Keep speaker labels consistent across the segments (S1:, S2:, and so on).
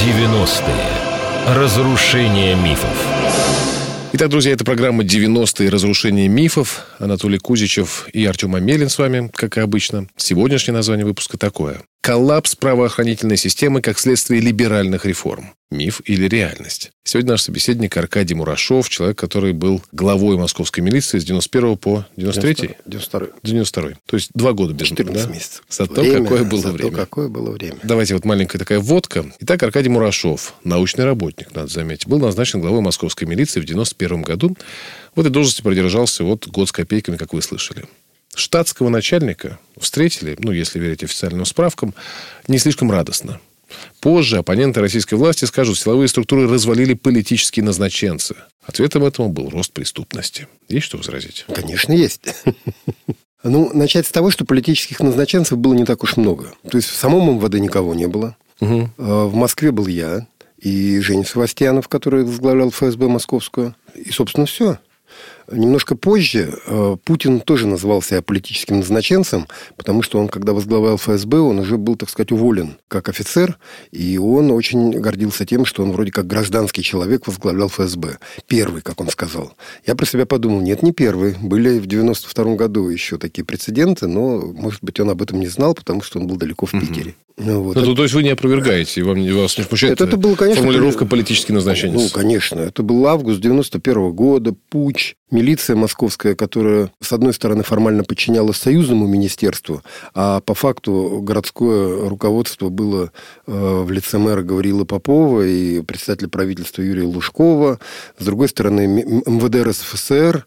S1: 90-е. Разрушение мифов.
S2: Итак, друзья, это программа «90-е. Разрушение мифов». Анатолий Кузичев и Артем Амелин с вами, как и обычно. Сегодняшнее название выпуска такое. Коллапс правоохранительной системы как следствие либеральных реформ. Миф или реальность? Сегодня наш собеседник Аркадий Мурашов, человек, который был главой московской милиции с 91 по 93
S3: 92
S2: 92 То есть два года без
S3: 14
S2: да?
S3: месяцев.
S2: Зато
S3: Время,
S2: какое было
S3: зато
S2: время.
S3: какое было время.
S2: Давайте вот маленькая такая вводка. Итак, Аркадий Мурашов, научный работник, надо заметить, был назначен главой московской милиции в 91 году. В этой должности продержался вот год с копейками, как вы слышали. Штатского начальника встретили, ну, если верить официальным справкам, не слишком радостно. Позже оппоненты российской власти скажут, силовые структуры развалили политические назначенцы. Ответом этому был рост преступности. Есть что возразить?
S3: Конечно, есть. Ну, начать с того, что политических назначенцев было не так уж много. То есть в самом МВД никого не было.
S2: Угу.
S3: В Москве был я и Женя Севастьянов, который возглавлял ФСБ московскую. И, собственно, все. Немножко позже э, Путин тоже назвал себя политическим назначенцем, потому что он, когда возглавлял ФСБ, он уже был, так сказать, уволен как офицер, и он очень гордился тем, что он вроде как гражданский человек возглавлял ФСБ. Первый, как он сказал. Я про себя подумал, нет, не первый. Были в 92 году еще такие прецеденты, но, может быть, он об этом не знал, потому что он был далеко в Питере. Ну, вот.
S2: Ну, то есть вы не опровергаете, вам, вас не смущает
S3: Это- это было, конечно,
S2: формулировка политический назначенец?
S3: Ну, конечно. Это был август 91 года, путь, милиция московская, которая, с одной стороны, формально подчинялась союзному министерству, а по факту городское руководство было э, в лице мэра Гаврила Попова и председателя правительства Юрия Лужкова. С другой стороны, МВД РСФСР,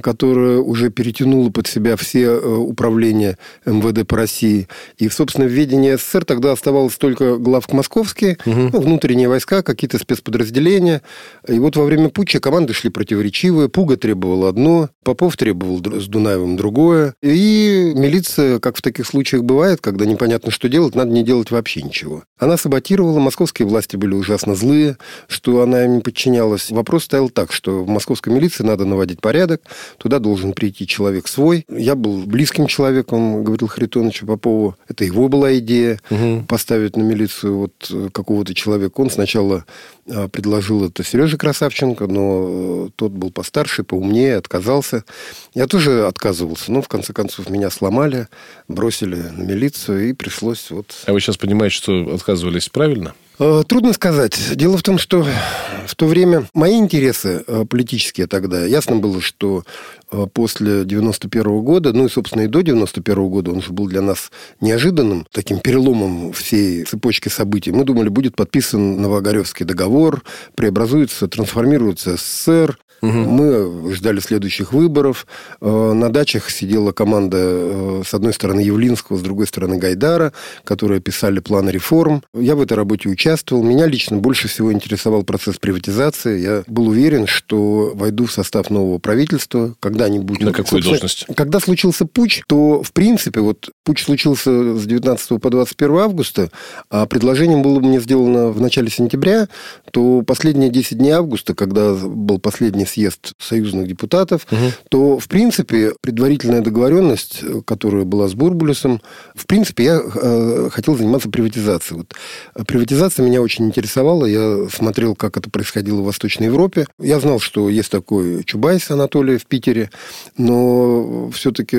S3: которая уже перетянула под себя все э, управления МВД по России. И, собственно, в ведении СССР тогда оставалось только главк московские, ну, внутренние войска, какие-то спецподразделения. И вот во время путча команды шли противоречивые. Пуга требовал одно, Попов требовал с Дунаевым другое. И милиция, как в таких случаях бывает, когда непонятно, что делать, надо не делать вообще ничего. Она саботировала, московские власти были ужасно злые, что она им не подчинялась. Вопрос стоял так, что в московской милиции надо наводить порядок, туда должен прийти человек свой. Я был близким человеком, говорил Харитоновичу Попову. Это его была идея поставить на милицию вот э, какого-то человека. Он сначала э, предложил это Сереже Красавченко, но э, тот был постарше, поумнее, отказался. Я тоже отказывался, но в конце концов меня сломали, бросили на милицию, и пришлось вот
S2: А вы сейчас понимаете, что отказывались правильно?
S3: Э, Трудно сказать. Дело в том, что в то время мои интересы э, политические тогда, ясно было, что э, после 91 года, ну и, собственно, и до 91 года, он же был для нас неожиданным, таким переломом всей цепочки событий. Мы думали, будет подписан Новоогаревский договор, преобразуется, трансформируется СССР, Мы ждали следующих выборов. Э, На дачах сидела команда, э, с одной стороны, Явлинского, с другой стороны, Гайдара, которые писали планы реформ. Я в этой работе участвовал. Меня лично больше всего интересовал процесс приватизации. Я был уверен, что войду в состав нового правительства когда-нибудь.
S2: На какую
S3: Собственно,
S2: должность?
S3: Когда случился путь, то, в принципе, вот путь случился с 19 по 21 августа, а предложение было мне сделано в начале сентября, то последние 10 дней августа, когда был последний съезд союзных депутатов, то, в принципе, предварительная договоренность, которая была с Бурбулюсом, в принципе, я э, хотел заниматься приватизацией. Вот. э, Приватизация меня очень интересовала. Я смотрел, как это происходило в Восточной Европе. Я знал, что есть такой Чубайс Анатолий в Питере, но все-таки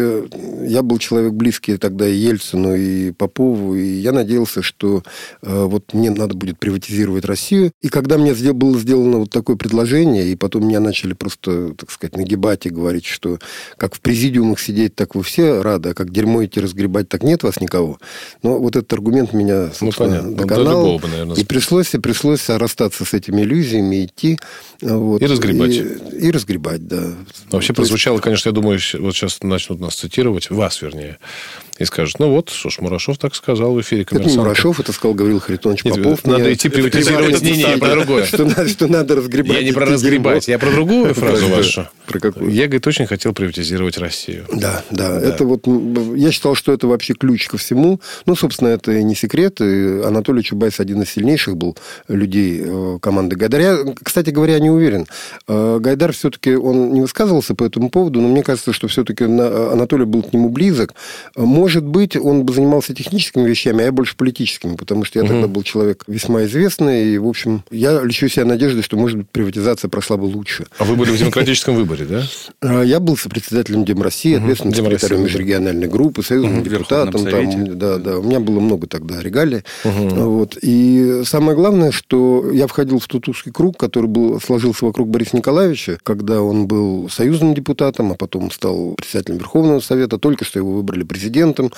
S3: я был человек близкий тогда и Ельцину, и Попову, и я надеялся, что э, вот мне надо будет приватизировать Россию. И когда мне было сделано вот такое предложение, и потом меня начали просто, так сказать, нагибать и говорить, что как в президиумах сидеть, так вы все рады, а как дерьмо идти разгребать, так нет вас никого. Но вот этот аргумент меня,
S2: понятно. Ну, до
S3: доконал.
S2: бы, наверное,
S3: и пришлось, и пришлось расстаться с этими иллюзиями, идти. э, Вот,
S2: И разгребать.
S3: И, и разгребать, да.
S2: Вообще
S3: То есть-
S2: прозвучало, конечно, я думаю, вот сейчас начнут нас цитировать, вас, вернее, и скажут, ну вот, что ж, Мурашов так сказал в эфире
S3: Это не. Мурашов, это сказал Гаврил Харитонович
S2: Нет,
S3: Попов.
S2: надо
S3: мне.
S2: идти приватизировать.
S3: Это
S2: Не, не, про другое.
S3: Что надо, разгребать.
S2: Я не про разгребать, я про другую фразу вашу.
S3: Про какую?
S2: Я, говорит, очень хотел приватизировать Россию.
S3: Да, да, Это вот... Я считал, что это вообще ключ ко всему. Ну, собственно, это и не секрет. И Анатолий Чубайс один из сильнейших был людей э, команды Гайдара. Я, кстати говоря, не уверен. Э, Гайдар все-таки, он не высказывался по этому поводу, но мне кажется, что все-таки Анатолий был к нему близок. Может быть, он бы занимался техническими вещами, а я больше политическими, потому что я угу. тогда был человек весьма известный. И, в общем, я лечу себя надеждой, что, может быть, приватизация прошла бы лучше.
S2: А вы были в демократическом выборе, да?
S3: А, я был сопредседателем Дем России, ответственным секретарем межрегиональной группы, союзным депутатом. Там, да, да. У меня было много тогда регалий. Вот. И самое главное, что я входил в тот узкий круг, который был, сложился вокруг Бориса Николаевича, когда он был союзным депутатом, а потом стал председателем Верховного Совета. Только что его выбрали президентом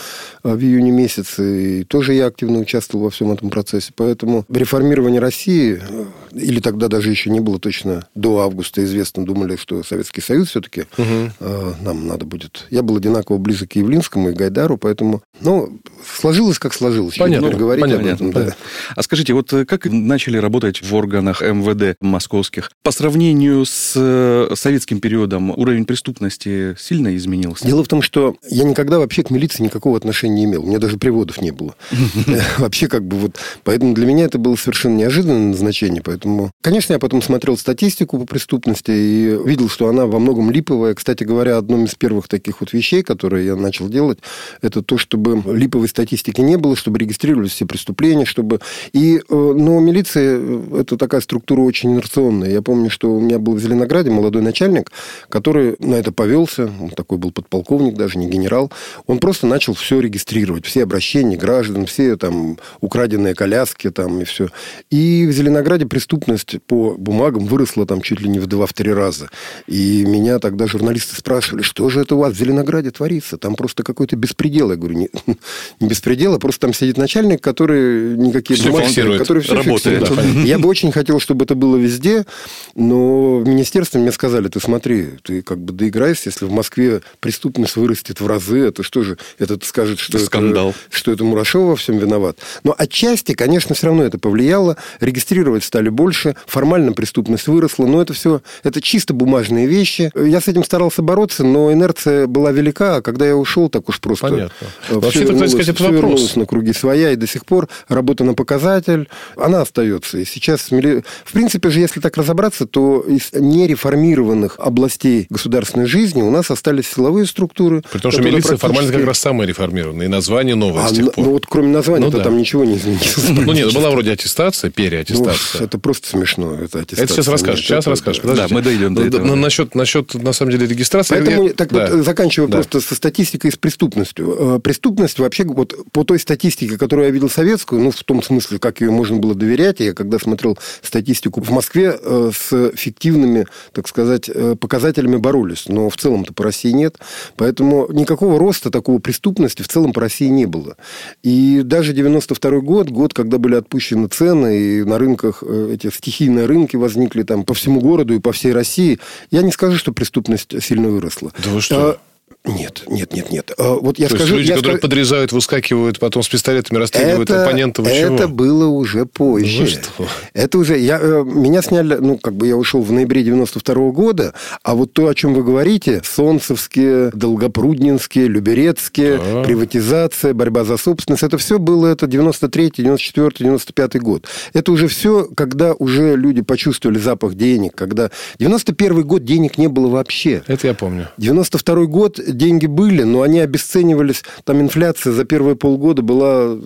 S3: а, в июне месяце. И тоже я активно участвовал во всем этом процессе. Поэтому реформирование России, э, или тогда даже еще не было точно до августа известно, думали, что Советский Союз все-таки угу. э, нам надо будет. Я был одинаково близок к Явлинскому и Гайдару, поэтому, ну, сложилось как сложилось.
S2: Понятно. Ну,
S3: говорить
S2: понятно,
S3: об этом,
S2: да.
S4: да. А скажите, вот э, как начали работать в органах МВД московских? По сравнению с э, советским периодом уровень преступности сильно изменился?
S3: Дело в том, что я никогда вообще к милиции никакого отношения не имел. У меня даже приводов не было. Вообще как бы вот... Поэтому для меня это было совершенно неожиданное назначение. Поэтому, конечно, я потом смотрел статистику по преступности и видел, что она во многом липовая. Кстати говоря, одном из первых таких вот вещей, которые я начал делать, это то, чтобы липовой статистики не было, чтобы регистрировались все преступления, чтобы... И, э, но милиция – это такая структура очень инерционная. Я помню, что у меня был в Зеленограде молодой начальник, который на это повелся, он такой был подполковник, даже не генерал. Он просто начал все регистрировать, все обращения граждан, все там украденные коляски там и все. И в Зеленограде преступность по бумагам выросла там чуть ли не в два-в три раза. И меня тогда журналисты спрашивали, что же это у вас в Зеленограде творится? Там просто какой-то беспредел. Я говорю, не, не беспредел, а просто там сидит начальник, который никакие
S2: все
S3: бумаги,
S2: фиксирует,
S3: который все
S2: работает.
S3: фиксирует. Да. Я бы очень хотел, чтобы это было везде, но в министерстве мне сказали, ты смотри, ты как бы доиграешься, если в Москве преступность вырастет в разы, это что же, это скажет, что
S4: Скандал.
S3: это, что это Мурашова во всем виноват. Но отчасти, конечно, все равно это повлияло, регистрировать стали больше, формально преступность выросла, но это все, это чисто бумажные вещи. Я с этим старался бороться, но инерция была велика, а когда я ушел, так уж просто...
S2: Понятно.
S3: Все
S2: Вообще,
S3: вернулось,
S2: это
S3: все
S2: вопрос.
S3: вернулось на круги своя, и до сих пор работа на показатель, она остается. И сейчас, в принципе же, если так разобраться, то из нереформированных областей государственной жизни у нас остались силовые структуры.
S2: Потому что милиция формально как раз самая реформированная, и название новое
S3: а,
S2: с тех пор.
S3: Ну вот кроме названия,
S2: Ну
S3: то
S2: да.
S3: там ничего не изменилось.
S2: Ну нет, была вроде аттестация,
S3: Ну,
S2: переаттестация.
S3: это просто смешно. Это,
S2: Это сейчас расскажешь, сейчас расскажешь.
S3: да.
S4: Да, мы дойдем до
S2: Ну,
S4: этого.
S2: ну, насчет, насчет, на самом деле, регистрации...
S3: Поэтому,
S2: я-
S3: так
S2: да.
S3: вот, заканчивая
S2: Да.
S3: просто со статистикой и с преступностью. Э, Преступность вообще, вот по той статистике, которую я видел советскую, ну, в том смысле, как ее можно было доверять, я когда смотрел статистику в Москве э, с фиктивными, так сказать, э, показателями боролись, но в целом-то по России нет. Поэтому никакого роста такого преступности в целом по России не было. И даже 92 год, год, когда были отпущены цены, и на рынках эти стихийные рынки возникли там по всему городу и по всей России, я не скажу, что преступность сильно выросла.
S2: Да вы что?
S3: Нет, нет, нет, нет. А, Вот я
S2: То
S3: скажу...
S2: есть люди,
S3: я
S2: которые
S3: скажу-
S2: подрезают, выскакивают, потом с пистолетами расстреливают
S3: это,
S2: оппонентов. и чего?
S3: это было уже позже.
S2: Ну вы что?
S3: Это уже... Я, э, меня сняли... Ну, как бы я ушел в ноябре 92 года, а вот то, о чем вы говорите, Солнцевские, Долгопруднинские, Люберецкие,
S2: Да.
S3: приватизация, борьба за собственность, это все было это 93 94 95 год. Это уже все, когда уже люди почувствовали запах денег, когда... 91 год денег не было вообще.
S2: Это я помню.
S3: 92 год деньги были, но они обесценивались. Там инфляция за первые полгода была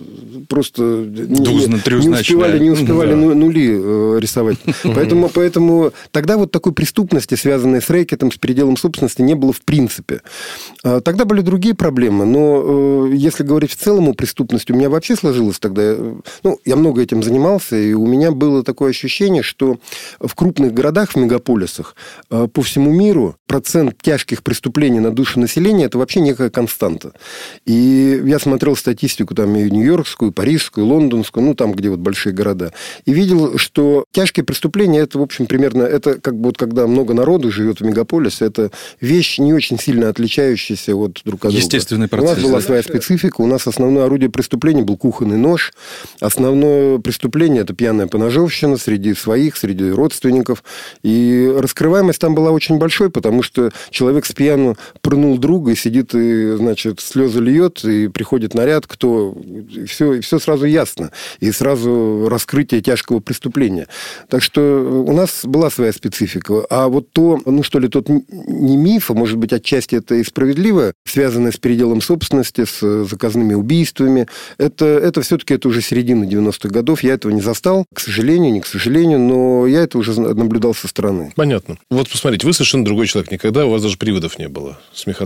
S3: просто... не- не, успевали, не успевали
S2: Да.
S3: ну- нули э, рисовать. Поэтому, поэтому тогда вот такой преступности, связанной с рэкетом, с переделом собственности, не было в принципе. А Тогда были другие проблемы, но э, если говорить в целом о преступности, у меня вообще сложилось тогда... э, Ну, я много этим занимался, и у меня было такое ощущение, что в крупных городах, в мегаполисах, по всему миру процент тяжких преступлений на душу населения населения это вообще некая константа. И я смотрел статистику там и нью-йоркскую, и парижскую, и лондонскую, ну, там, где вот большие города, и видел, что тяжкие преступления, это, в общем, примерно, это как бы вот когда много народу живет в мегаполисе, это вещь не очень сильно отличающаяся от друг от друга.
S4: Естественный процесс.
S3: У нас была своя специфика, у нас основное орудие преступления был кухонный нож, основное преступление – это пьяная поножовщина среди своих, среди родственников, и раскрываемость там была очень большой, потому что человек с пьяну прынул друга и сидит, и, значит, слезы льет, и приходит наряд, кто... И все, и все сразу ясно. И сразу раскрытие тяжкого преступления. Так что у нас была своя специфика. А вот то, ну что ли, тот не миф, а может быть, отчасти это и справедливо, связанное с переделом собственности, с заказными убийствами, это, это все-таки это уже середина 90-х годов. Я этого не застал, к сожалению, не к сожалению, но я это уже наблюдал со стороны.
S2: Понятно. Вот посмотрите, вы совершенно другой человек. Никогда у вас даже приводов не было.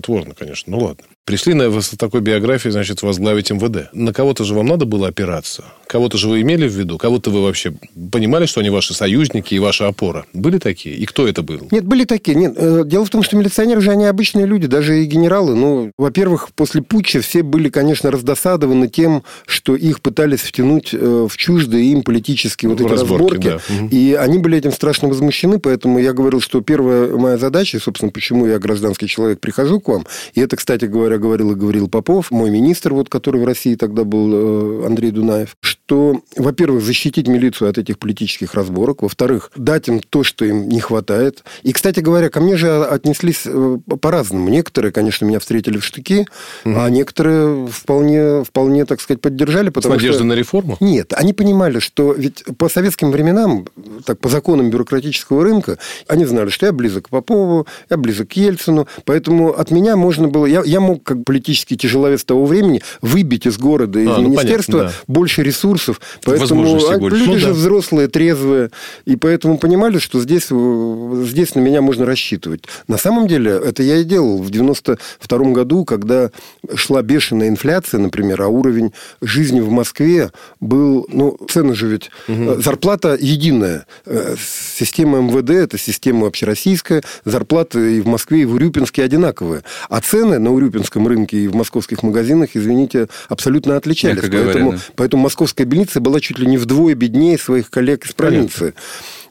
S2: Смехотворно, конечно. Ну ладно. Пришли на с такой биографией, значит, возглавить МВД. На кого-то же вам надо было опираться. Кого-то же вы имели в виду? Кого-то вы вообще понимали, что они ваши союзники и ваша опора? Были такие? И кто это был?
S3: Нет, были такие. Нет, э, дело в том, что милиционеры же они обычные люди, даже и генералы. Ну, во-первых, после путча все были, конечно, раздосадованы тем, что их пытались втянуть э, в чуждые им политические вот эти разборки. разборки. Да. И они были этим страшно возмущены, поэтому я говорил, что первая моя задача, собственно, почему я гражданский человек прихожу к вам, и это, кстати говоря, говоря, говорил и говорил Попов, мой министр, вот, который в России тогда был, э, Андрей Дунаев, что, во-первых, защитить милицию от этих политических разборок, во-вторых, дать им то, что им не хватает. И, кстати говоря, ко мне же отнеслись э, по-разному. Некоторые, конечно, меня встретили в штыки, угу. а некоторые вполне, вполне, так сказать, поддержали.
S2: Потому С надеждой что... на реформу?
S3: Нет, они понимали, что ведь по советским временам, так по законам бюрократического рынка, они знали, что я близок к Попову, я близок к Ельцину, поэтому от меня можно было... Я, я мог как политический тяжеловес того времени выбить из города, из а, ну, министерства понятно, да. больше ресурсов. Поэтому а, люди ну, же да. взрослые, трезвые, и поэтому понимали, что здесь, э, здесь на меня можно рассчитывать. На самом деле, это я и делал в 92 году, когда шла бешеная инфляция, например, а уровень жизни в Москве был... Ну, цены же ведь... Угу. Зарплата единая. Э, система МВД – это система общероссийская. Зарплаты и в Москве, и в Урюпинске одинаковые. А цены на Урюпинском московском рынке и в московских магазинах, извините, абсолютно отличались. поэтому, да. поэтому московская больница была чуть ли не вдвое беднее своих коллег из провинции. Понятно.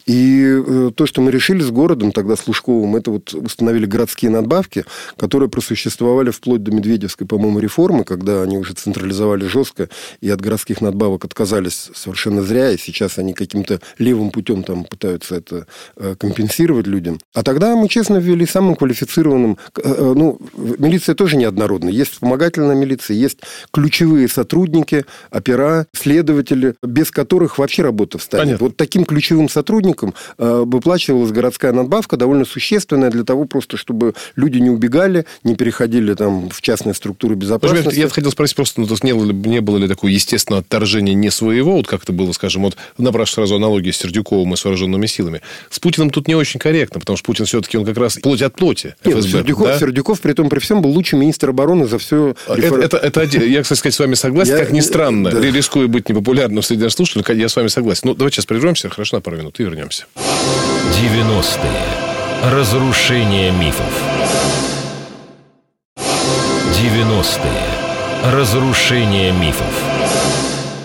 S3: И э, то, что мы решили с городом тогда, с Лужковым, это вот установили городские надбавки, которые просуществовали вплоть до Медведевской, по-моему, реформы, когда они уже централизовали жестко и от городских надбавок отказались совершенно зря, и сейчас они каким-то левым путем там пытаются это э, компенсировать людям. А тогда мы честно ввели самым квалифицированным... Э, ну, милиция тоже неоднородная. Есть вспомогательная милиция, есть ключевые сотрудники, опера, следователи, без которых вообще работа встанет. Понятно. Вот таким ключевым сотрудникам сотрудникам э, выплачивалась городская надбавка, довольно существенная для того, просто чтобы люди не убегали, не переходили там в частные структуры безопасности.
S2: Я хотел спросить просто, ну, то есть не, было, не было ли такого естественного отторжения не своего, вот как это было, скажем, вот напрашиваю сразу аналогии с Сердюковым и с вооруженными силами. С Путиным тут не очень корректно, потому что Путин все-таки он как раз плоть от плоти
S3: ФСБ. Нет, Сердюков, да? Сердюков, при том при всем, был лучший министр обороны за все...
S2: А, это, это, это, я, кстати сказать, с вами согласен, я, как ни странно. Да. Рискую быть непопулярным среди слушателей, я с вами согласен. Ну, давайте сейчас прервемся, хорошо, на пару минут и вернемся.
S1: 90-е. Разрушение мифов. 90-е. Разрушение мифов.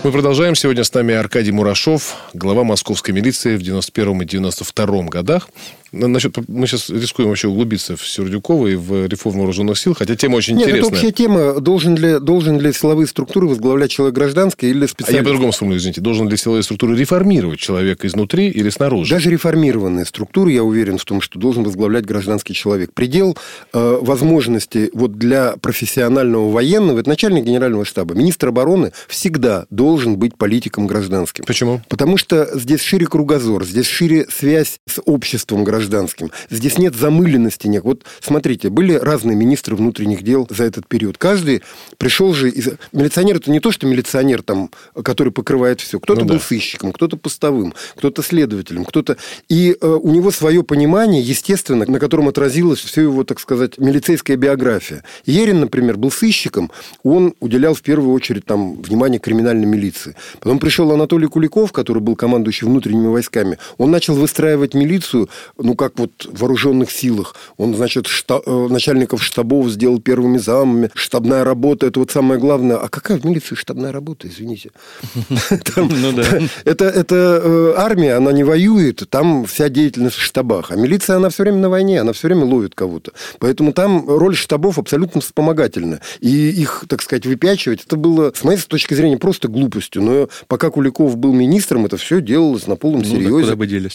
S2: Мы продолжаем. Сегодня с нами Аркадий Мурашов, глава московской милиции в 91 и 92 годах. Насчет, мы сейчас рискуем вообще углубиться в Сердюкова и в реформу вооруженных сил, хотя тема очень
S3: Нет,
S2: интересная.
S3: это общая тема. Должен ли, должен ли силовые структуры возглавлять человек гражданский или специалист?
S2: А я по-другому сформулирую, извините. Должен ли силовые структуры реформировать человека изнутри или снаружи?
S3: Даже реформированные структуры, я уверен в том, что должен возглавлять гражданский человек. Предел э, возможности вот для профессионального военного, это начальник генерального штаба, министр обороны всегда должен быть политиком гражданским.
S2: Почему?
S3: Потому что здесь шире кругозор, здесь шире связь с обществом гражданским гражданским. Здесь нет замыленности. Нет. Вот смотрите, были разные министры внутренних дел за этот период. Каждый пришел же из... Милиционер это не то, что милиционер, там, который покрывает все. Кто-то ну, был да. сыщиком, кто-то постовым, кто-то следователем, кто-то... И э, у него свое понимание, естественно, на котором отразилась все его, так сказать, милицейская биография. Ерин, например, был сыщиком, он уделял в первую очередь там, внимание криминальной милиции. Потом пришел Анатолий Куликов, который был командующий внутренними войсками. Он начал выстраивать милицию, ну, как вот в вооруженных силах. Он, значит, шта- э, начальников штабов сделал первыми замами. Штабная работа – это вот самое главное. А какая в милиции штабная работа, извините?
S4: Ну.
S3: Это, э, армия, она не воюет, там вся деятельность в штабах. А милиция, она все время на войне, она все время ловит кого-то. Поэтому там роль штабов абсолютно вспомогательна. И их, так сказать, выпячивать, это было, с моей точки зрения, просто глупостью. Но пока Куликов был министром, это все делалось на полном
S4: Ну,
S3: серьезе.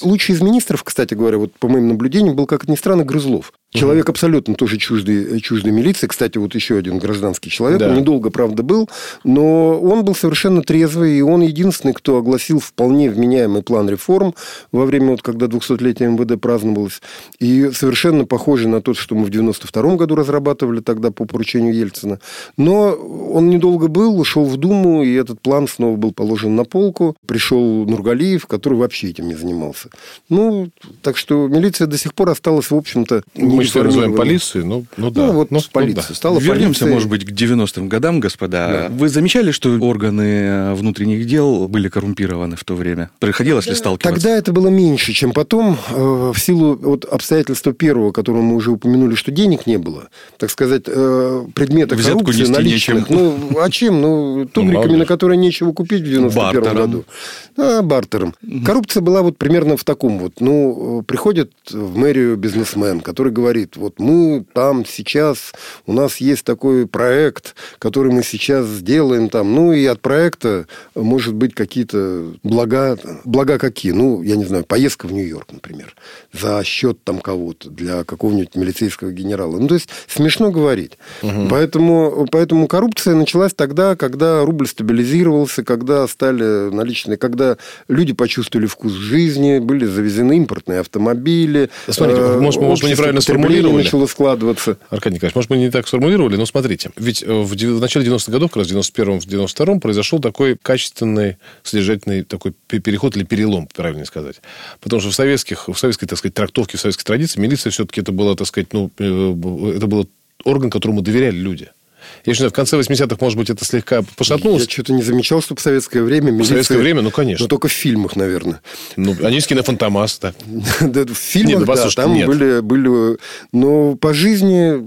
S3: Лучший из министров, кстати говоря, вот по моим наблюдениям, был, как ни странно, Грызлов. Человек абсолютно тоже чуждый, чуждой милиции. Кстати, вот еще один гражданский человек.
S2: Да.
S3: Он недолго, правда, был, но он был совершенно трезвый, и он единственный, кто огласил вполне вменяемый план реформ во время, вот, когда 200-летие МВД праздновалось. И совершенно похожий на тот, что мы в 92 году разрабатывали тогда по поручению Ельцина. Но он недолго был, ушел в Думу, и этот план снова был положен на полку. Пришел Нургалиев, который вообще этим не занимался. Ну, так что милиция до сих пор осталась, в общем-то,
S2: Мы что называем полицией, ну, ну да.
S3: Ну, вот
S2: Ну,
S3: полиция.
S2: да.
S3: Стала
S4: Вернемся,
S3: полицией.
S4: может быть, к 90-м годам, господа. Вы замечали, что органы э, внутренних дел были коррумпированы в то время? Приходилось ли сталкиваться?
S3: Тогда это было меньше, чем потом, э, в силу вот обстоятельства первого, которого мы уже упомянули, что денег не было. Так сказать, э, предметы
S4: Взятку
S3: коррупции наличных.
S4: нечем.
S3: Ну, а чем? Ну, тугриками,
S2: мало ли.
S3: на которые нечего купить в 91
S4: Бартером.
S3: году. А, бартером. Коррупция была вот примерно в таком вот. Ну, э, приходит в мэрию бизнесмен, который говорит, вот мы там сейчас, у нас есть такой проект, который мы сейчас сделаем там. Ну, и от проекта может быть какие-то блага. Блага какие? Ну, я не знаю, поездка в Нью-Йорк, например, за счет там кого-то для какого-нибудь милицейского генерала. Ну, то есть смешно говорить. Поэтому, поэтому коррупция началась тогда, когда рубль стабилизировался, когда стали наличные, когда люди почувствовали вкус жизни, были завезены импортные автомобили.
S2: Смотрите,
S3: э,
S2: может, мы- может, мы неправильно сформулировали?
S3: начало складываться.
S2: Аркадий Николаевич, может, мы не так сформулировали, но смотрите. Ведь э, в, в начале 90-х годов, как раз в 91-м, в 92-м, произошел такой качественный, содержательный такой пе- переход или перелом, правильно сказать. Потому что в советских, в советской, так сказать, трактовке, в советской традиции милиция все-таки это было, так сказать, ну, э, это был орган, которому доверяли люди. Я не знаю, в конце 80-х, может быть, это слегка пошатнулось.
S3: Я что-то не замечал, что в советское время
S2: В
S3: милиция...
S2: советское время, ну, конечно.
S3: Но только в фильмах, наверное.
S2: Ну, они с кинофантомас, да.
S3: В фильмах,
S2: ну,
S3: да, там были, были... Но по жизни.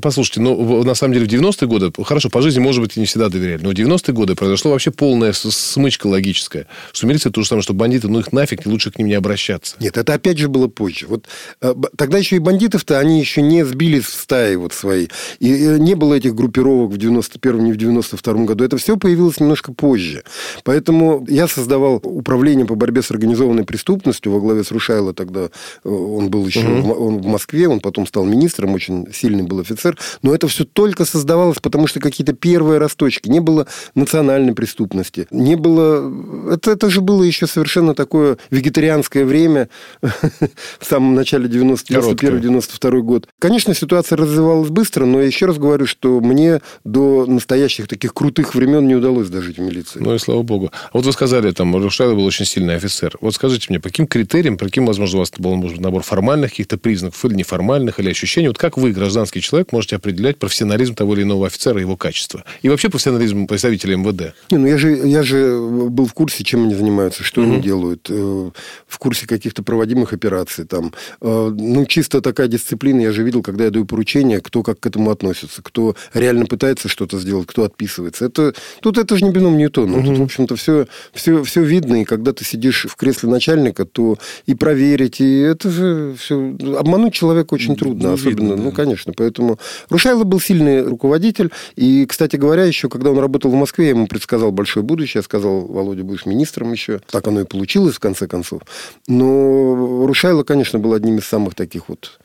S2: Послушайте, ну, в- на самом деле, в 90-е годы, хорошо, по жизни, может быть, и не всегда доверяли, но в 90-е годы произошла вообще полная смычка логическая, что милиция то же самое, что бандиты, ну, их нафиг, лучше к ним не обращаться.
S3: Нет, это опять же было позже. Вот э, тогда еще и бандитов-то они еще не сбились в стаи вот свои. И не было этих группировок в 91-м, не в 92-м году. Это все появилось немножко позже. Поэтому я создавал управление по борьбе с организованной преступностью во главе с Рушайло тогда. э, Он был еще в, М- он в Москве, он потом стал министром, очень сильный был офицер. Но это все только создавалось, потому что какие-то первые росточки. Не было национальной преступности. Не было... Это, это же было еще совершенно такое вегетарианское время в самом начале 90
S2: Короткое.
S3: 91-92 год. Конечно, ситуация развивалась быстро, но я еще раз говорю, что мне до настоящих таких крутых времен не удалось дожить в милиции.
S2: Ну и слава богу. А вот вы сказали, там, Рушайло был очень сильный офицер. Вот скажите мне, по каким критериям, по каким, возможно, у вас был, может набор формальных каких-то признаков или неформальных, или ощущений, вот как вы, гражданский человек, можете определять профессионализм того или иного офицера и его качество? И вообще профессионализм представителя МВД?
S3: Не, ну я же, я же был в курсе, чем они занимаются, что они делают, э, в курсе каких-то проводимых операций. Там. Э, Ну, чисто такая дисциплина, я же видел, когда я даю поручения, кто как к этому относится, кто реально пытается что-то сделать, кто отписывается. Это, тут это же не бином Ньютона. Тут, в общем-то, все, все, все видно, и когда ты сидишь в кресле начальника, то и проверить, и это же все... Обмануть человека очень трудно,
S4: ну,
S3: особенно,
S4: видно, да.
S3: ну, конечно. Поэтому Рушайло был сильный руководитель, и, кстати говоря, еще когда он работал в Москве, я ему предсказал большое будущее, я сказал, Володя, будешь министром еще. Так оно и получилось, в конце концов. Но Рушайло, конечно, был одним из самых таких вот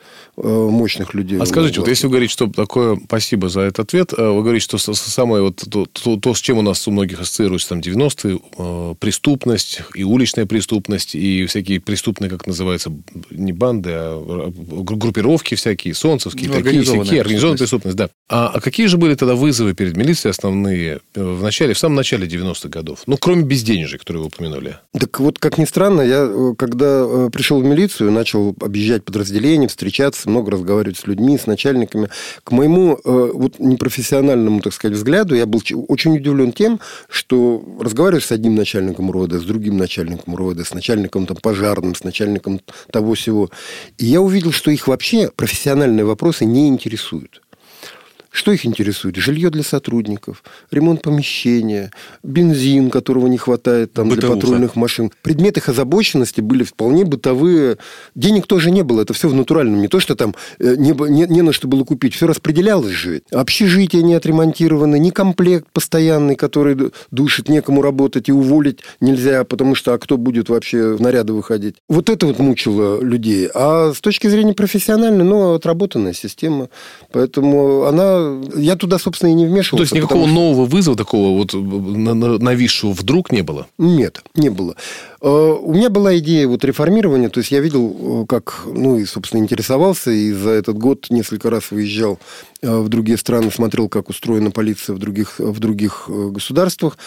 S3: мощных людей.
S2: А скажите, вот если вы говорите, что такое, спасибо за этот ответ, э, вы говорите, что самое вот то, то- то, с чем у нас у многих ассоциируется там 90-е, э, преступность и уличная преступность, и всякие преступные, как называется, не банды, а гру- группировки всякие, солнцевские,
S4: Ну,
S2: такие, всякие, организованная преступность, да. А, а какие же были тогда вызовы перед милицией основные э, в начале, в самом начале 90-х годов? Ну, кроме безденежья, которые вы упомянули.
S3: Так вот, как ни странно, я, э, когда э, пришел в милицию, начал объезжать подразделения, встречаться, много разговаривать с людьми, с начальниками. К моему, э, вот не- профессиональному, так сказать, взгляду я был очень удивлен тем, что разговариваешь с одним начальником РОД, с другим начальником РОД, с начальником там, пожарным, с начальником того всего. И я увидел, что их вообще профессиональные вопросы не интересуют. Что их интересует? Жилье для сотрудников, ремонт помещения, бензин, которого не хватает там, для патрульных машин. Предметы их озабоченности были вполне бытовые. Денег тоже не было, это все в натуральном. Не то, что там э, не, не, не на что было купить. Все распределялось же. Общежитие не отремонтировано, ни комплект постоянный, который душит, некому работать и уволить нельзя, потому что а кто будет вообще в наряды выходить. Вот это вот мучило людей. А с точки зрения профессиональной, ну, отработанная система. Поэтому она я туда, собственно, и не вмешивался.
S2: То есть никакого что... нового вызова такого вот нависшего вдруг не было?
S3: Нет, не было. Э, у меня была идея вот реформирования, то есть я видел, э, как, ну и, собственно, интересовался, и за этот год несколько раз выезжал э, в другие страны, смотрел, как устроена полиция в других, в других государствах,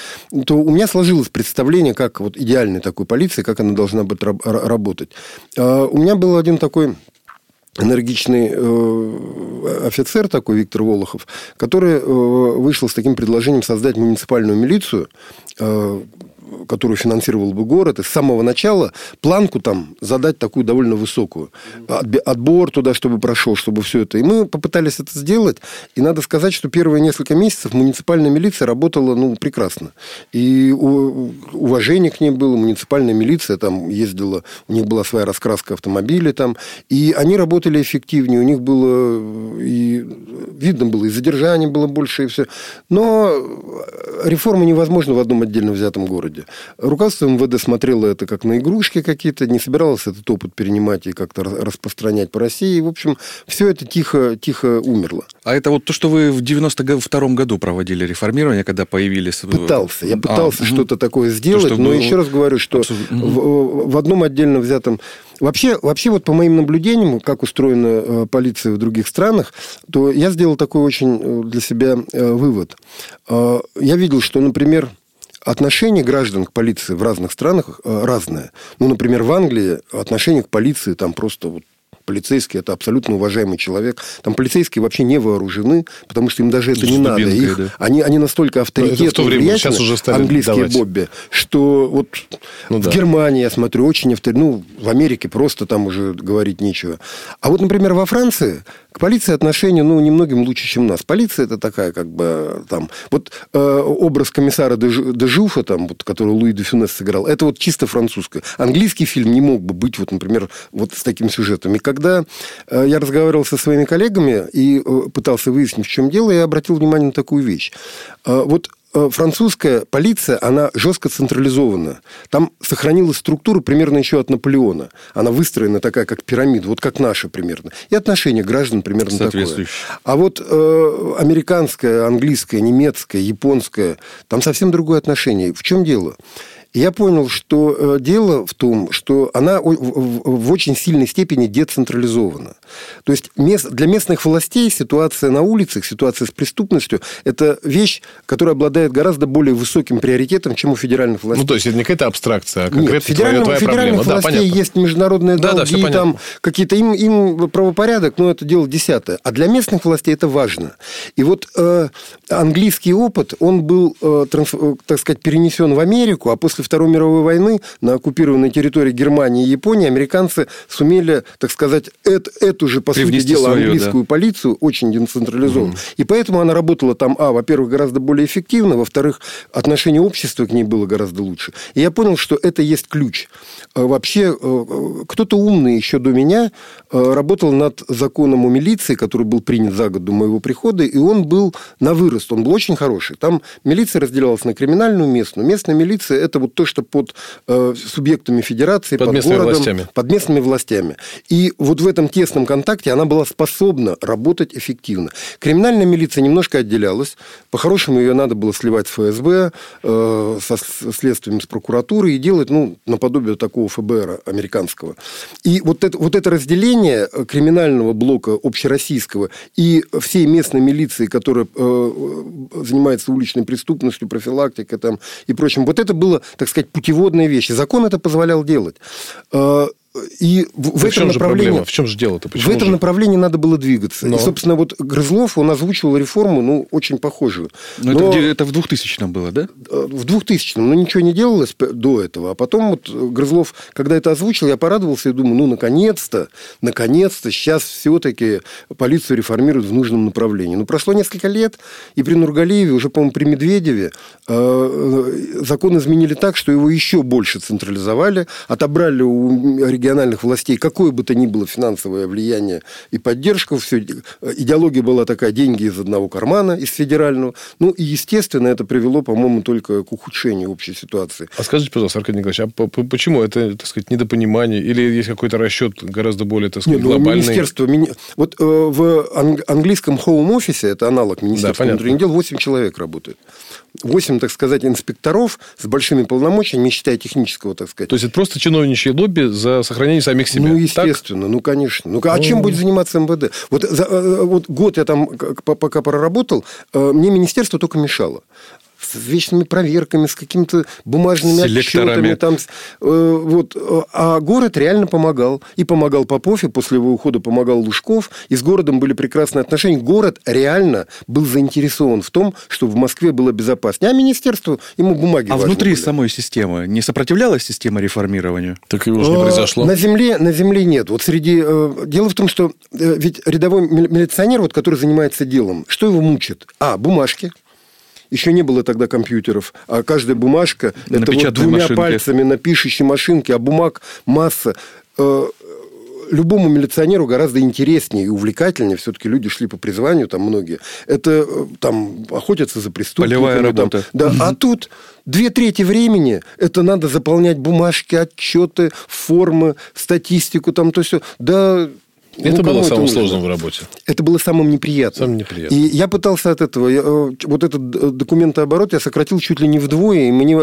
S3: то у меня сложилось представление, как вот идеальной такой полиции, как она должна быть работать. У меня был один такой энергичный э, офицер такой, Виктор Волохов, который э, вышел с таким предложением создать муниципальную милицию, э, которую финансировал бы город, и с самого начала планку там задать такую довольно высокую. Отбор туда, чтобы прошел, чтобы все это. И мы попытались это сделать. И надо сказать, что первые несколько месяцев муниципальная милиция работала ну, прекрасно. И уважение к ней было. Муниципальная милиция там ездила, у них была своя раскраска автомобиля там. И они работали эффективнее. У них было и видно было, и задержаний было больше, и все. Но реформа невозможна в одном отдельно взятом городе городе. Руководство МВД смотрело это как на игрушки какие-то, не собиралось этот опыт перенимать и как-то распространять по России. И, в общем, все это тихо, тихо умерло.
S4: А это вот то, что вы в 92 году проводили реформирование, когда появились...
S3: Пытался. Я пытался а, что-то такое сделать, то, но вы... еще раз говорю, что Абсолютно. в, в одном отдельно взятом Вообще, вообще вот по моим наблюдениям, как устроена э, полиция в других странах, то я сделал такой очень э, для себя э, вывод. Я видел, что, например, отношение граждан к полиции в разных странах э, разное. Ну, например, в Англии отношение к полиции там просто вот полицейский это абсолютно уважаемый человек. Там полицейские вообще не вооружены, потому что им даже это не надо. Их, да. они, они настолько авторитетны,
S2: время, сейчас уже
S3: английские давать. Бобби, что вот ну, в да. Германии, я смотрю, очень авторитетно. Ну, в Америке просто там уже говорить нечего. А вот, например, во Франции к полиции отношение, ну, немногим лучше, чем у нас. Полиция это такая, как бы, там... Вот э, образ комиссара де, де Жуфа, там, вот, который Луи де Фюнес сыграл, это вот чисто французское. Английский фильм не мог бы быть, вот, например, вот с таким сюжетом. И когда э, я разговаривал со своими коллегами и э, пытался выяснить, в чем дело, я обратил внимание на такую вещь. Э, вот французская полиция, она жестко централизована. Там сохранилась структура примерно еще от Наполеона. Она выстроена такая, как пирамида, вот как наша примерно. И отношение граждан примерно такое. А вот э, американская, английская, немецкая, японская, там совсем другое отношение. В чем дело? Я понял, что э, дело в том, что она в очень сильной степени децентрализована. То есть для местных властей ситуация на улицах, ситуация с преступностью – это вещь, которая обладает гораздо более высоким приоритетом, чем у федеральных властей.
S2: Ну, то есть это не какая-то абстракция, а конкретно Нет,
S3: твоя, твоя федеральных проблема. властей да, есть международные да, долги, да, там какие-то им, им правопорядок, но это дело десятое. А для местных властей это важно. И вот э, английский опыт, он был, э, транс, э, так сказать, перенесен в Америку, а после Второй мировой войны на оккупированной территории Германии и Японии американцы сумели, так сказать, это, эту же, по Привнести сути дела, свою, английскую да. полицию очень децентрализованную. Mm. И поэтому она работала там, а, во-первых, гораздо более эффективно, во-вторых, отношение общества к ней было гораздо лучше. И я понял, что это есть ключ. Э, вообще, э, кто-то умный еще до меня э, работал над законом о милиции, который был принят за год до моего прихода, и он был на вырост, он был очень хороший. Там милиция разделялась на криминальную, местную. Местная милиция – это вот то, что под субъектами федерации,
S2: под, под городом, властями.
S3: под местными властями. И вот в этом тесном контакте она была способна работать эффективно. Криминальная милиция немножко отделялась. По-хорошему ее надо было сливать с ФСБ, со следствием, с прокуратурой и делать, ну, наподобие такого ФБР американского. И вот это, вот это разделение э, криминального блока общероссийского и всей местной милиции, которая э, занимается уличной преступностью, профилактикой там, и прочим, вот это было, так сказать, путеводная вещь. закон это позволял делать. И в, в этом направлении...
S2: проблема? В чем же дело-то?
S3: В этом
S2: же?
S3: направлении надо было двигаться.
S2: Но.
S3: И, собственно, вот Грызлов, он озвучивал реформу, ну, очень похожую.
S4: Но,
S3: Но-
S4: Это, это в 2000-м было, да?
S3: Э, в 2000-м, но ничего не делалось до этого. А потом вот э, Грызлов, когда это озвучил, я порадовался и думаю, ну, наконец-то, наконец-то сейчас все-таки полицию реформируют в нужном направлении. Ну, прошло несколько лет, и при Нургалиеве, уже, по-моему, при Медведеве, э, закон изменили так, что его еще больше централизовали, отобрали у региональных властей какое бы то ни было финансовое влияние и поддержку. Все, идеология была такая, деньги из одного кармана, из федерального. Ну, и, естественно, это привело, по-моему, только к ухудшению общей ситуации.
S2: А скажите, пожалуйста, Аркадий Николаевич, а по- по- почему это, так сказать, недопонимание? Или есть какой-то расчет гораздо более, так сказать,
S3: Не, ну,
S2: глобальный?
S3: министерство... мини- Вот э, в ан- английском Home Office, это аналог Министерства
S2: понятно.
S3: внутренних дел, 8 человек работает. 8, так сказать, инспекторов с большими полномочиями, не считая технического, так сказать.
S2: То есть это просто чиновничье лобби за сохранение самих себя.
S3: Ну,
S2: Так?
S3: естественно, ну, конечно. Ну, а чем будет заниматься МВД? Вот, за- э, вот год я там пока проработал, э, мне министерство только мешало. С вечными проверками, с какими-то бумажными отчетами. Там, э, вот. А город реально помогал. И помогал Попов, и после его ухода помогал Лужков. И с городом были прекрасные отношения. Город реально был заинтересован в том, чтобы в Москве было безопаснее. А министерству ему бумаги
S4: А внутри
S3: были.
S4: самой системы не сопротивлялась система реформированию?
S2: Так его же не
S3: Э,
S2: произошло.
S3: На земле, на земле нет. Вот среди... э, Дело в том, что э, ведь рядовой мили- милиционер, вот, который занимается делом, что его мучит? А, бумажки. Еще не было тогда компьютеров, а каждая бумажка
S4: На
S3: это вот двумя
S4: машинке.
S3: пальцами на пишущей машинке, а бумаг масса. Э, Любому милиционеру гораздо интереснее и увлекательнее, все-таки люди шли по призванию, там многие, это э, там охотятся за преступниками.
S4: Полевая
S3: там.
S4: работа.
S3: Да, а тут две трети времени это надо заполнять бумажки, отчеты, формы, статистику, там то все. Да,
S2: Это
S3: кому
S2: было самым
S3: нужно?
S2: сложным в работе.
S3: Это было самым неприятным.
S2: Самым неприятным.
S3: И я пытался от этого. я, э, вот этот э, документооборот я сократил чуть ли не вдвое. И мне э,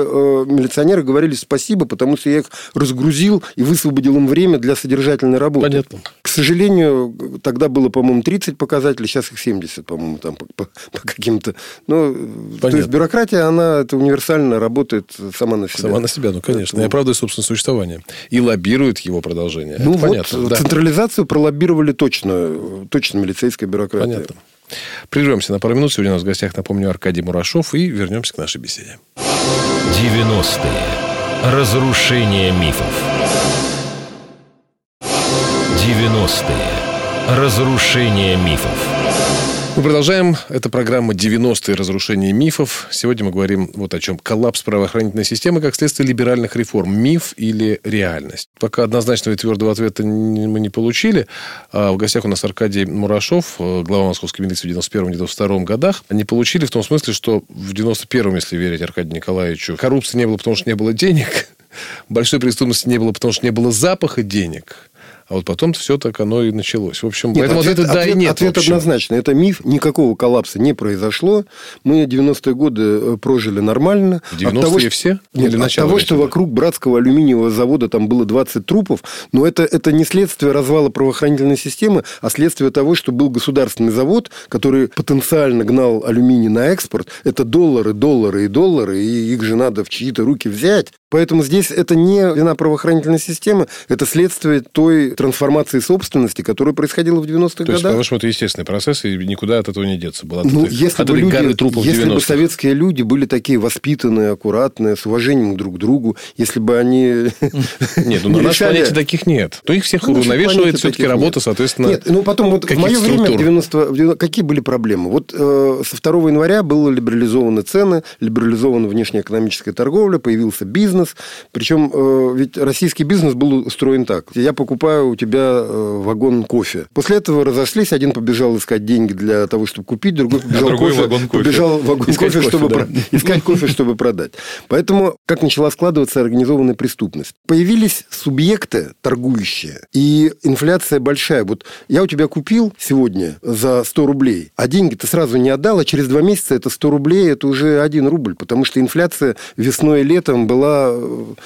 S3: милиционеры говорили спасибо, потому что я их разгрузил и высвободил им время для содержательной работы.
S2: Понятно.
S3: К сожалению, тогда было, по-моему, 30 показателей, сейчас их 70, по-моему, там по, по- по каким-то. Ну, то есть бюрократия, она это универсально работает сама на себя.
S2: Сама на себя, ну, конечно.
S3: Поэтому-
S2: И оправдывает собственное существование. И лоббирует его продолжение.
S3: Ну
S2: Это
S3: вот,
S2: понятно. да.
S3: централизацию пролоббировали точно, точно милицейская бюрократия.
S2: Понятно. Прервемся на пару минут. Сегодня у нас в гостях, напомню, Аркадий Мурашов. И вернемся к нашей беседе.
S1: 90-е. Разрушение мифов. 90-е. Разрушение мифов.
S2: Мы продолжаем. Это программа «90-е. Разрушение мифов». Сегодня мы говорим вот о чем. Коллапс правоохранительной системы как следствие либеральных реформ. Миф или реальность? Пока однозначного и твердого ответа мы не получили. А В гостях у нас Аркадий Мурашов, э, глава московской милиции в 91-92 годах. Не получили в том смысле, что в 91-м, если верить Аркадию Николаевичу, коррупции не было, потому что не было денег. Большой преступности не было, потому что не было запаха денег. А вот потом все так оно и началось. В общем,
S3: Нет,
S2: поэтому
S3: ответ,
S2: ответа да и
S3: ответ-
S2: нет.
S3: Ответ однозначно. Это миф. Никакого коллапса не произошло. Мы 90-е годы э, прожили нормально.
S2: В
S3: От
S2: 90-е
S3: того,
S2: все?
S3: Нет,
S2: Или
S3: от того, что вокруг братского алюминиевого завода там было 20 трупов, но это, это не следствие развала правоохранительной системы, а следствие того, что был государственный завод, который потенциально гнал алюминий на экспорт. Это доллары, доллары и доллары, и их же надо в чьи-то руки взять. Поэтому здесь это не вина правоохранительной системы, это следствие той трансформации собственности, которая происходила в 90-х
S2: То есть,
S3: годах.
S2: по-вашему, это естественный процесс, и никуда от этого не деться. Была
S3: Ну,
S2: этой-
S3: если, бы люди,
S2: трупов
S3: если бы
S2: 90-х.
S3: советские люди были такие воспитанные, аккуратные, с уважением друг к другу, если бы они...
S2: Нет, ну на нашей планете таких нет. То их всех
S3: планете
S2: все-таки работа, соответственно...
S3: Нет, ну потом вот в мое время, в
S2: структур?
S3: 90, в 90 какие были проблемы? Вот э, со 2 января было либерализованы цены, либерализована внешнеэкономическая торговля, появился бизнес. Причем э, ведь российский бизнес был устроен так. Я покупаю у тебя э, вагон кофе. После этого разошлись, один побежал искать деньги для того, чтобы купить, другой побежал
S4: другой
S3: кофе,
S4: вагон кофе.
S3: побежал вагон
S2: Искать
S3: кофе,
S2: кофе,
S3: чтобы
S2: да.
S3: про- искать кофе, чтобы продать. Поэтому как начала складываться организованная преступность? Появились субъекты торгующие, и инфляция большая. Вот я у тебя купил сегодня за 100 рублей, а деньги ты сразу не отдал, а через два месяца это 100 рублей, это уже 1 рубль, потому что инфляция весной и летом была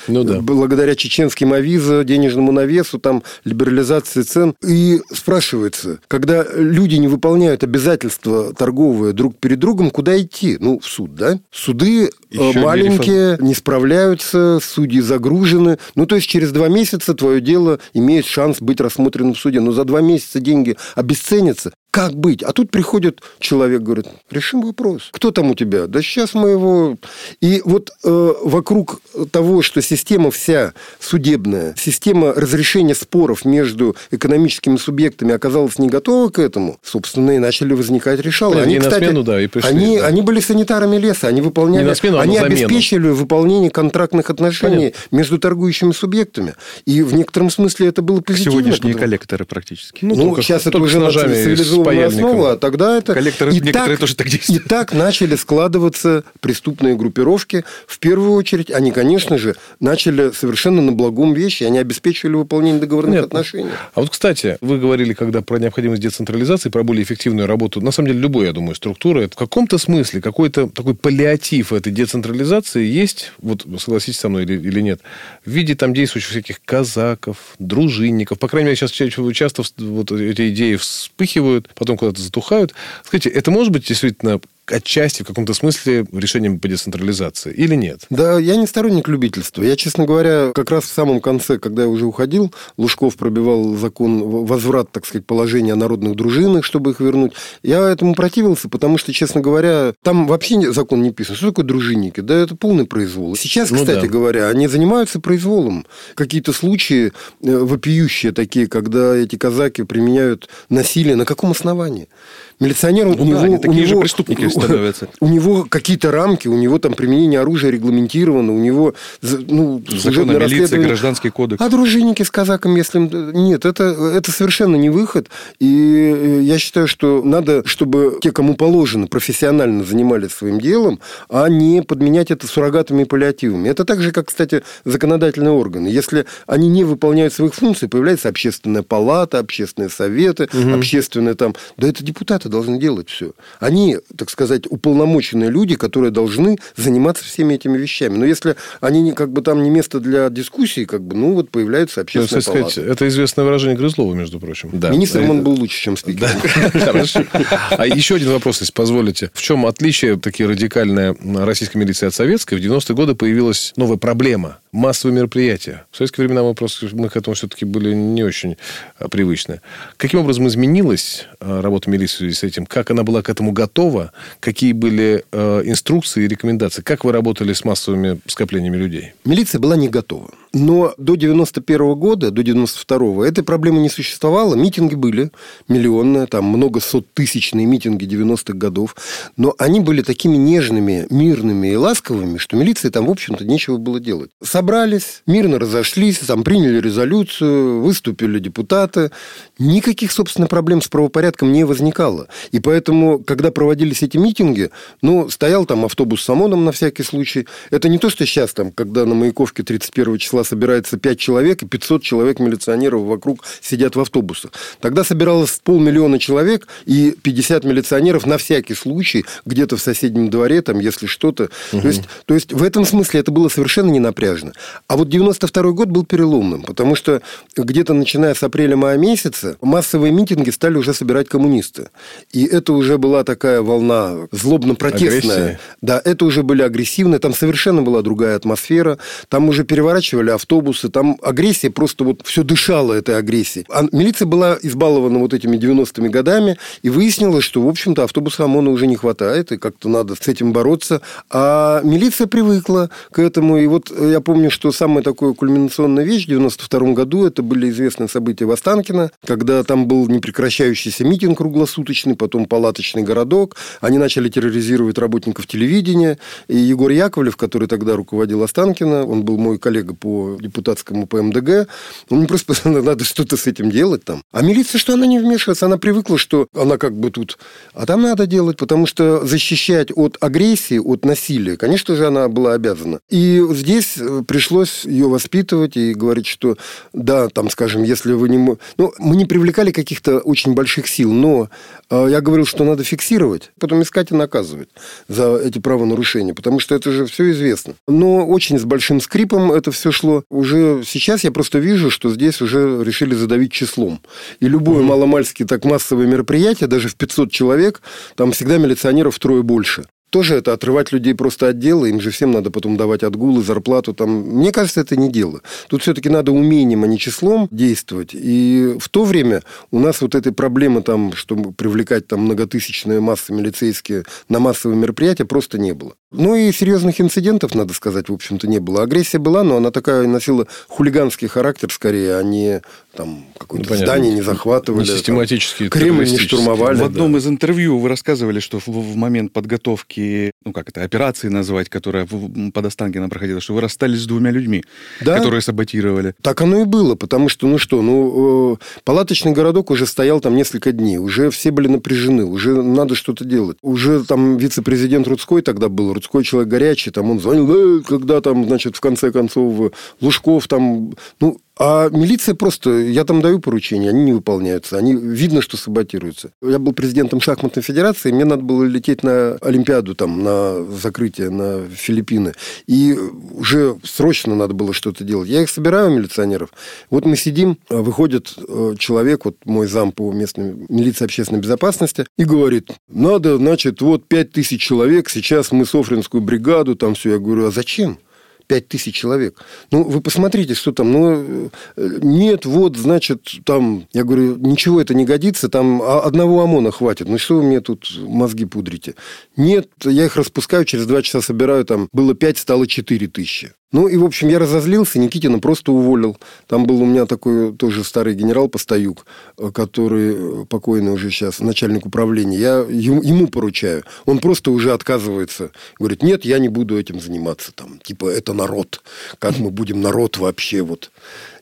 S2: Ну да.
S3: благодаря чеченским авиза, денежному навесу, там, либерализации цен. И спрашивается, когда люди не выполняют обязательства торговые друг перед другом, куда идти? Ну, в суд, да? Суды
S4: Еще
S3: э, маленькие, не справляются, судьи загружены. Ну, то есть, через два месяца твое дело имеет шанс быть рассмотренным в суде. Но за два месяца деньги обесценятся. Как быть? А тут приходит человек, говорит, решим вопрос. Кто там у тебя? Да сейчас мы его... И вот э, вокруг того, что система вся судебная, система разрешения споров между экономическими субъектами оказалась не готова к этому, собственно, и начали возникать решалы.
S2: Понятно, не на смену, да, и пришли,
S3: они,
S2: да.
S3: они были санитарами леса, они выполняли...
S2: Не на смену, а
S3: они обеспечили выполнение контрактных отношений между торгующими субъектами. И в некотором смысле это было позитивно.
S4: Сегодняшние
S3: потому-
S4: коллекторы практически.
S3: ну,
S2: только-
S3: сейчас это
S2: только
S3: уже
S2: с
S3: на
S2: ножами и паяльником.
S3: основа, а тогда это...
S4: Коллекторы
S3: и
S4: некоторые тоже так
S3: И
S4: действуют.
S3: так начали складываться преступные группировки. В первую очередь, они, конечно же, начали совершенно на благом вещи. Они обеспечивали выполнение договорных
S2: Понятно.
S3: отношений.
S2: А вот, кстати, вы говорили, когда про необходимость децентрализации, про более эффективную работу, на самом деле, любой, я думаю, структуры, в каком-то смысле какой-то такой паллиатив этой децентрализации есть, вот согласитесь со мной или, или нет, в виде там действующих всяких казаков, дружинников. По крайней мере, сейчас ча- часто вот эти идеи вспыхивают, потом куда-то затухают. Скажите, это может быть действительно отчасти, в каком-то смысле, решением по децентрализации или нет?
S3: Да, я не сторонник любительства. Я, честно говоря, как раз в самом конце, когда я уже уходил, Лужков пробивал закон, возврат, так сказать, положения о народных дружинах, чтобы их вернуть. Я этому противился, потому что, честно говоря, там вообще закон не писан. Что такое дружинники? Да это полный произвол. Сейчас,
S2: Ну
S3: кстати
S2: да.
S3: говоря, они занимаются произволом. Какие-то случаи э, вопиющие такие, когда эти казаки применяют насилие. На каком основании? Милиционер, у
S4: Ну да,
S3: него...
S4: они
S3: у
S4: такие же
S3: него-
S4: преступники становятся.
S3: у него какие-то рамки, у него там применение оружия регламентировано, у него ну,
S4: Закон о милиции, гражданский кодекс.
S3: А дружинники с казаком, если... Нет, это, это совершенно не выход. И э, я считаю, что надо, чтобы те, кому положено, профессионально занимались своим делом, а не подменять это суррогатами и паллиативами. Это так же, как, кстати, законодательные органы. Если они не выполняют своих функций, появляется общественная палата, общественные советы, общественные там... Да это депутаты должны делать все. Они, так сказать, уполномоченные люди, которые должны заниматься всеми этими вещами. Но если они не, как бы там не место для дискуссий, как бы, ну вот появляется
S2: Ну,
S3: общественная
S2: кстати
S3: палата.
S2: сказать, это известное выражение Грызлова, между прочим. Да.
S3: Министром
S2: Э,
S3: он был лучше, чем.
S2: Хорошо. А еще один вопрос, если позволите. В чем отличие такие радикальная российской милиции от советской? В 90-е годы появилась новая проблема. Массовые мероприятия. В советские времена мы просто мы к этому все-таки были не очень а, привычны. Каким образом изменилась а, работа милиции с этим? Как она была к этому готова? Какие были а, инструкции и рекомендации? Как вы работали с массовыми скоплениями людей?
S3: Милиция была не готова. Но до 91 года, до 92 этой проблемы не существовало. Митинги были миллионные, там много сот тысячные митинги 90-х годов. Но они были такими нежными, мирными и ласковыми, что милиции там, в общем-то, нечего было делать. Собрались, мирно разошлись, там приняли резолюцию, выступили депутаты. Никаких, собственно, проблем с правопорядком не возникало. И поэтому, когда проводились эти митинги, ну, стоял там автобус с ОМОНом на всякий случай. Это не то, что сейчас, там, когда на Маяковке 31 числа собирается 5 человек, и 500 человек милиционеров вокруг сидят в автобусах. Тогда собиралось полмиллиона человек, и 50 милиционеров на всякий случай, где-то в соседнем дворе, там, если что-то. То, есть, то есть, в этом смысле это было совершенно не напряжно. А вот 92 год был переломным, потому что где-то начиная с апреля-мая месяца массовые митинги стали уже собирать коммунисты. И это уже была такая волна злобно-протестная.
S2: Агрессии.
S3: Да, это уже были агрессивные, там совершенно была другая атмосфера, там уже переворачивали автобусы, там агрессия просто вот все дышало этой агрессией. А милиция была избалована вот этими 90-ми годами, и выяснилось, что, в общем-то, автобуса ОМОНа уже не хватает, и как-то надо с этим бороться. А милиция привыкла к этому, и вот я помню, что самая такая кульминационная вещь в 92 году, это были известные события в Останкино, когда там был непрекращающийся митинг круглосуточный, потом палаточный городок, они начали терроризировать работников телевидения, и Егор Яковлев, который тогда руководил Останкино, он был мой коллега по депутатскому ПМДГ. Ну, мне просто надо что-то с этим делать там. А милиция, что она не вмешивается? Она привыкла, что она как бы тут... А там надо делать, потому что защищать от агрессии, от насилия, конечно же, она была обязана. И здесь э, пришлось ее воспитывать и говорить, что да, там, скажем, если вы не... Ну, мы не привлекали каких-то очень больших сил, но я говорил, что надо фиксировать, потом искать и наказывать за эти правонарушения, потому что это же все известно. Но очень с большим скрипом это все шло. Уже сейчас я просто вижу, что здесь уже решили задавить числом. И любое mm-hmm. маломальски так массовое мероприятие, даже в 500 человек, там всегда милиционеров втрое больше тоже это отрывать людей просто от дела, им же всем надо потом давать отгулы, зарплату. Там. Мне кажется, это не дело. Тут все-таки надо умением, а не числом действовать. И в то время у нас вот этой проблемы, там, чтобы привлекать там, многотысячные массы милицейские на массовые мероприятия, просто не было. Ну и серьезных инцидентов, надо сказать, в общем-то, не было. Агрессия была, но она такая носила хулиганский характер скорее, а не там какое-то ну, здание не захватывали. Не
S2: систематически.
S3: Кремль не штурмовали.
S4: В одном да. из интервью вы рассказывали, что в, в момент подготовки, ну как это, операции назвать, которая в, под Останкино проходила, что вы расстались с двумя людьми, да? которые саботировали.
S3: Так оно и было, потому что, ну что, ну, э, палаточный городок уже стоял там несколько дней, уже все были напряжены, уже надо что-то делать. Уже там вице-президент Рудской тогда был, Рудской человек горячий, там он звонил, э, когда там, значит, в конце концов Лужков там, ну, а милиция просто, я там даю поручения, они не выполняются. Они видно, что саботируются. Я был президентом шахматной федерации, мне надо было лететь на Олимпиаду, там, на закрытие, на Филиппины. И уже срочно надо было что-то делать. Я их собираю, милиционеров. Вот мы сидим, а выходит э, человек, вот мой зам по местной милиции общественной безопасности, и говорит, надо, значит, вот пять тысяч человек, сейчас мы Софринскую бригаду, там все. Я говорю, а зачем? 5 тысяч человек. Ну, вы посмотрите, что там. Ну, э, нет, вот, значит, там... Я говорю, ничего это не годится, там одного ОМОНа хватит. Ну, что вы мне тут мозги пудрите? Нет, я их распускаю, через два часа собираю, там было 5, стало 4 тысячи. Ну, и, в общем, я разозлился, Никитина просто уволил. Там был у меня такой тоже старый генерал Постоюк, э, который э, покойный уже сейчас, начальник управления. Я ему поручаю. Он просто уже отказывается. Говорит, нет, я не буду этим заниматься. Там, типа, это народ. Как мы будем народ вообще вот...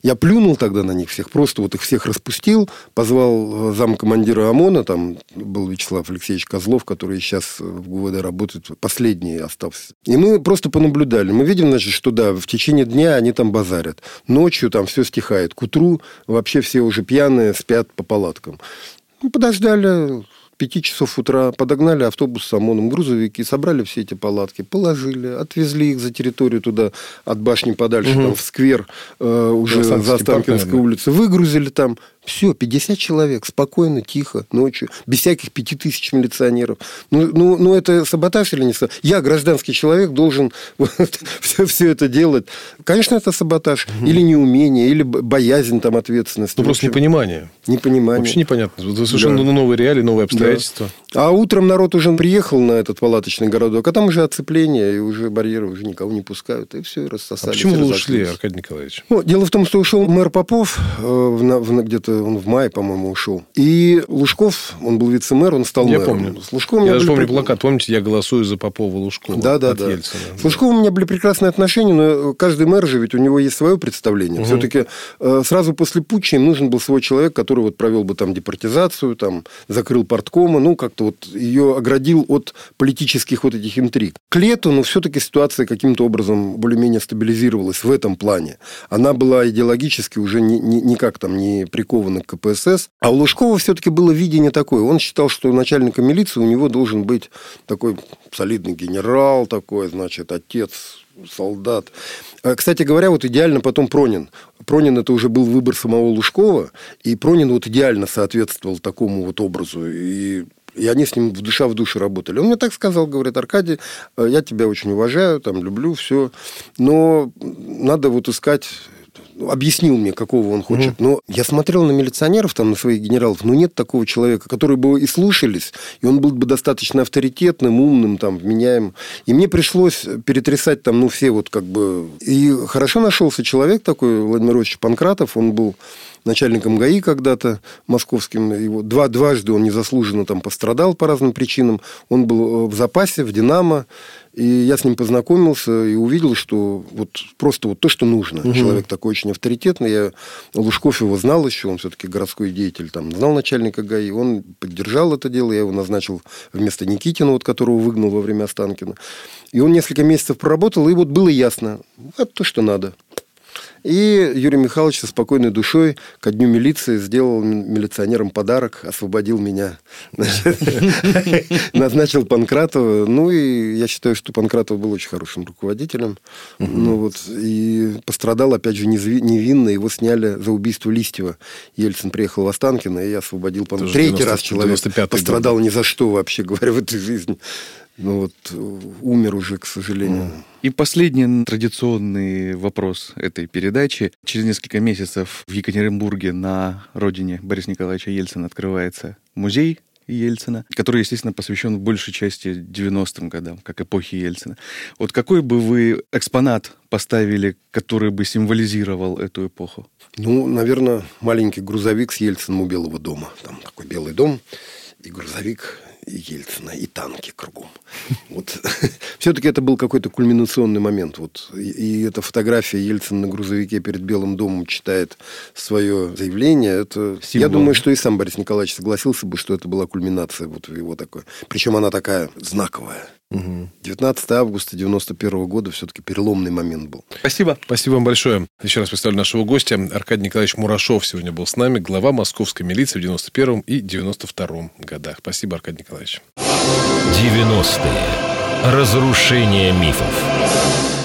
S3: Я плюнул тогда на них всех, просто вот их всех распустил, позвал э, замкомандира ОМОНа, там был Вячеслав Алексеевич Козлов, который сейчас в ГУВД работает, последний остался. И мы просто понаблюдали. Мы видим, значит, что да, в течение дня они там базарят. Ночью там все стихает. К утру вообще все уже пьяные спят по палаткам. Мы подождали, пяти часов утра подогнали автобус с ОМОНом, грузовики, собрали все эти палатки, положили, отвезли их за территорию туда, от башни подальше, угу. там в сквер, э, уже за Останкинской улице, выгрузили там, все, 50 человек, спокойно, тихо, ночью, без всяких пяти тысяч милиционеров. Ну, ну, ну это саботаж или не саботаж? Я, гражданский человек, должен вот, все, все это делать. Конечно, это саботаж. Угу. Или неумение, или боязнь там ответственности.
S2: Ну, просто непонимание.
S3: Непонимание.
S2: Вообще непонятно. Это совершенно да. новые реалии, новые обстоятельства.
S3: Да. А утром народ уже приехал на этот палаточный городок, а там уже оцепление, и уже барьеры уже никого не пускают, и все, и рассосались. А
S2: почему вы ушли, Аркадий Николаевич?
S3: Ну, дело в том, что ушел мэр Попов э, где-то он в мае, по-моему, ушел. И Лужков, он был вице-мэр, он стал
S2: я
S3: мэром.
S2: Помню. С Лужковым я даже помню при... плакат, помните, я голосую за Попова Лужкова.
S3: Да, да, да. Ельцина. С Лужковым у меня были прекрасные отношения, но каждый мэр же, ведь у него есть свое представление. Угу. Все-таки э, сразу после путча им нужен был свой человек, который вот провел бы там депортизацию, там, закрыл порткома, ну, как-то вот ее оградил от политических вот этих интриг. К лету, но все-таки ситуация каким-то образом более-менее стабилизировалась в этом плане. Она была идеологически уже ни, ни, никак там не прикована прикованы к КПСС. А у Лужкова все-таки было видение такое. Он считал, что начальником милиции у него должен быть такой солидный генерал такой, значит, отец солдат. А, кстати говоря, вот идеально потом Пронин. Пронин это уже был выбор самого Лужкова, и Пронин вот идеально соответствовал такому вот образу. И и они с ним в душа в душу работали. Он мне так сказал, говорит, Аркадий, э, я тебя очень уважаю, там, люблю, все, но надо вот искать объяснил мне, какого он хочет. Угу. Но я смотрел на милиционеров, там, на своих генералов, но нет такого человека, который бы и слушались, и он был бы достаточно авторитетным, умным, там, вменяемым. И мне пришлось перетрясать там, ну, все вот как бы... И хорошо нашелся человек такой, Владимир Ильич Панкратов, он был начальником ГАИ когда-то московским. Его два, дважды он незаслуженно там пострадал по разным причинам. Он был в запасе, в «Динамо». И я с ним познакомился и увидел, что вот просто вот то, что нужно. Угу. Человек такой очень авторитетный. Я Лужков его знал еще, он все-таки городской деятель, там, знал начальника ГАИ. Он поддержал это дело, я его назначил вместо Никитина, вот, которого выгнал во время Останкина. И он несколько месяцев проработал, и вот было ясно, это то, что надо. И Юрий Михайлович со спокойной душой ко дню милиции сделал милиционерам подарок, освободил меня. Назначил Панкратова. Ну, и я считаю, что Панкратов был очень хорошим руководителем. Ну, вот, и пострадал, опять же, невинно. Его сняли за убийство Листьева. Ельцин приехал в Останкино, и я освободил Панкратова. Третий раз человек пострадал ни за что, вообще говоря, в этой жизни ну вот умер уже, к сожалению.
S4: И последний традиционный вопрос этой передачи. Через несколько месяцев в Екатеринбурге на родине Бориса Николаевича Ельцина открывается музей Ельцина, который, естественно, посвящен в большей части 90-м годам, как эпохи Ельцина. Вот какой бы вы экспонат поставили, который бы символизировал эту эпоху?
S3: Ну, наверное, маленький грузовик с Ельцином у Белого дома. Там такой белый дом и грузовик Ельцина и танки кругом. Вот. Все-таки это был какой-то кульминационный момент. Вот. И, эта фотография Ельцина на грузовике перед Белым домом читает свое заявление. Это... Я думаю, что и сам Борис Николаевич согласился бы, что это была кульминация вот его такой. Причем она такая знаковая. Угу. 19 августа 91 года все-таки переломный момент был.
S4: Спасибо.
S2: Спасибо вам большое. Еще раз представлю нашего гостя. Аркадий Николаевич Мурашов сегодня был с нами, глава московской милиции в 91 и 92 годах. Спасибо, Аркадий Николаевич.
S1: 90-е. Разрушение мифов.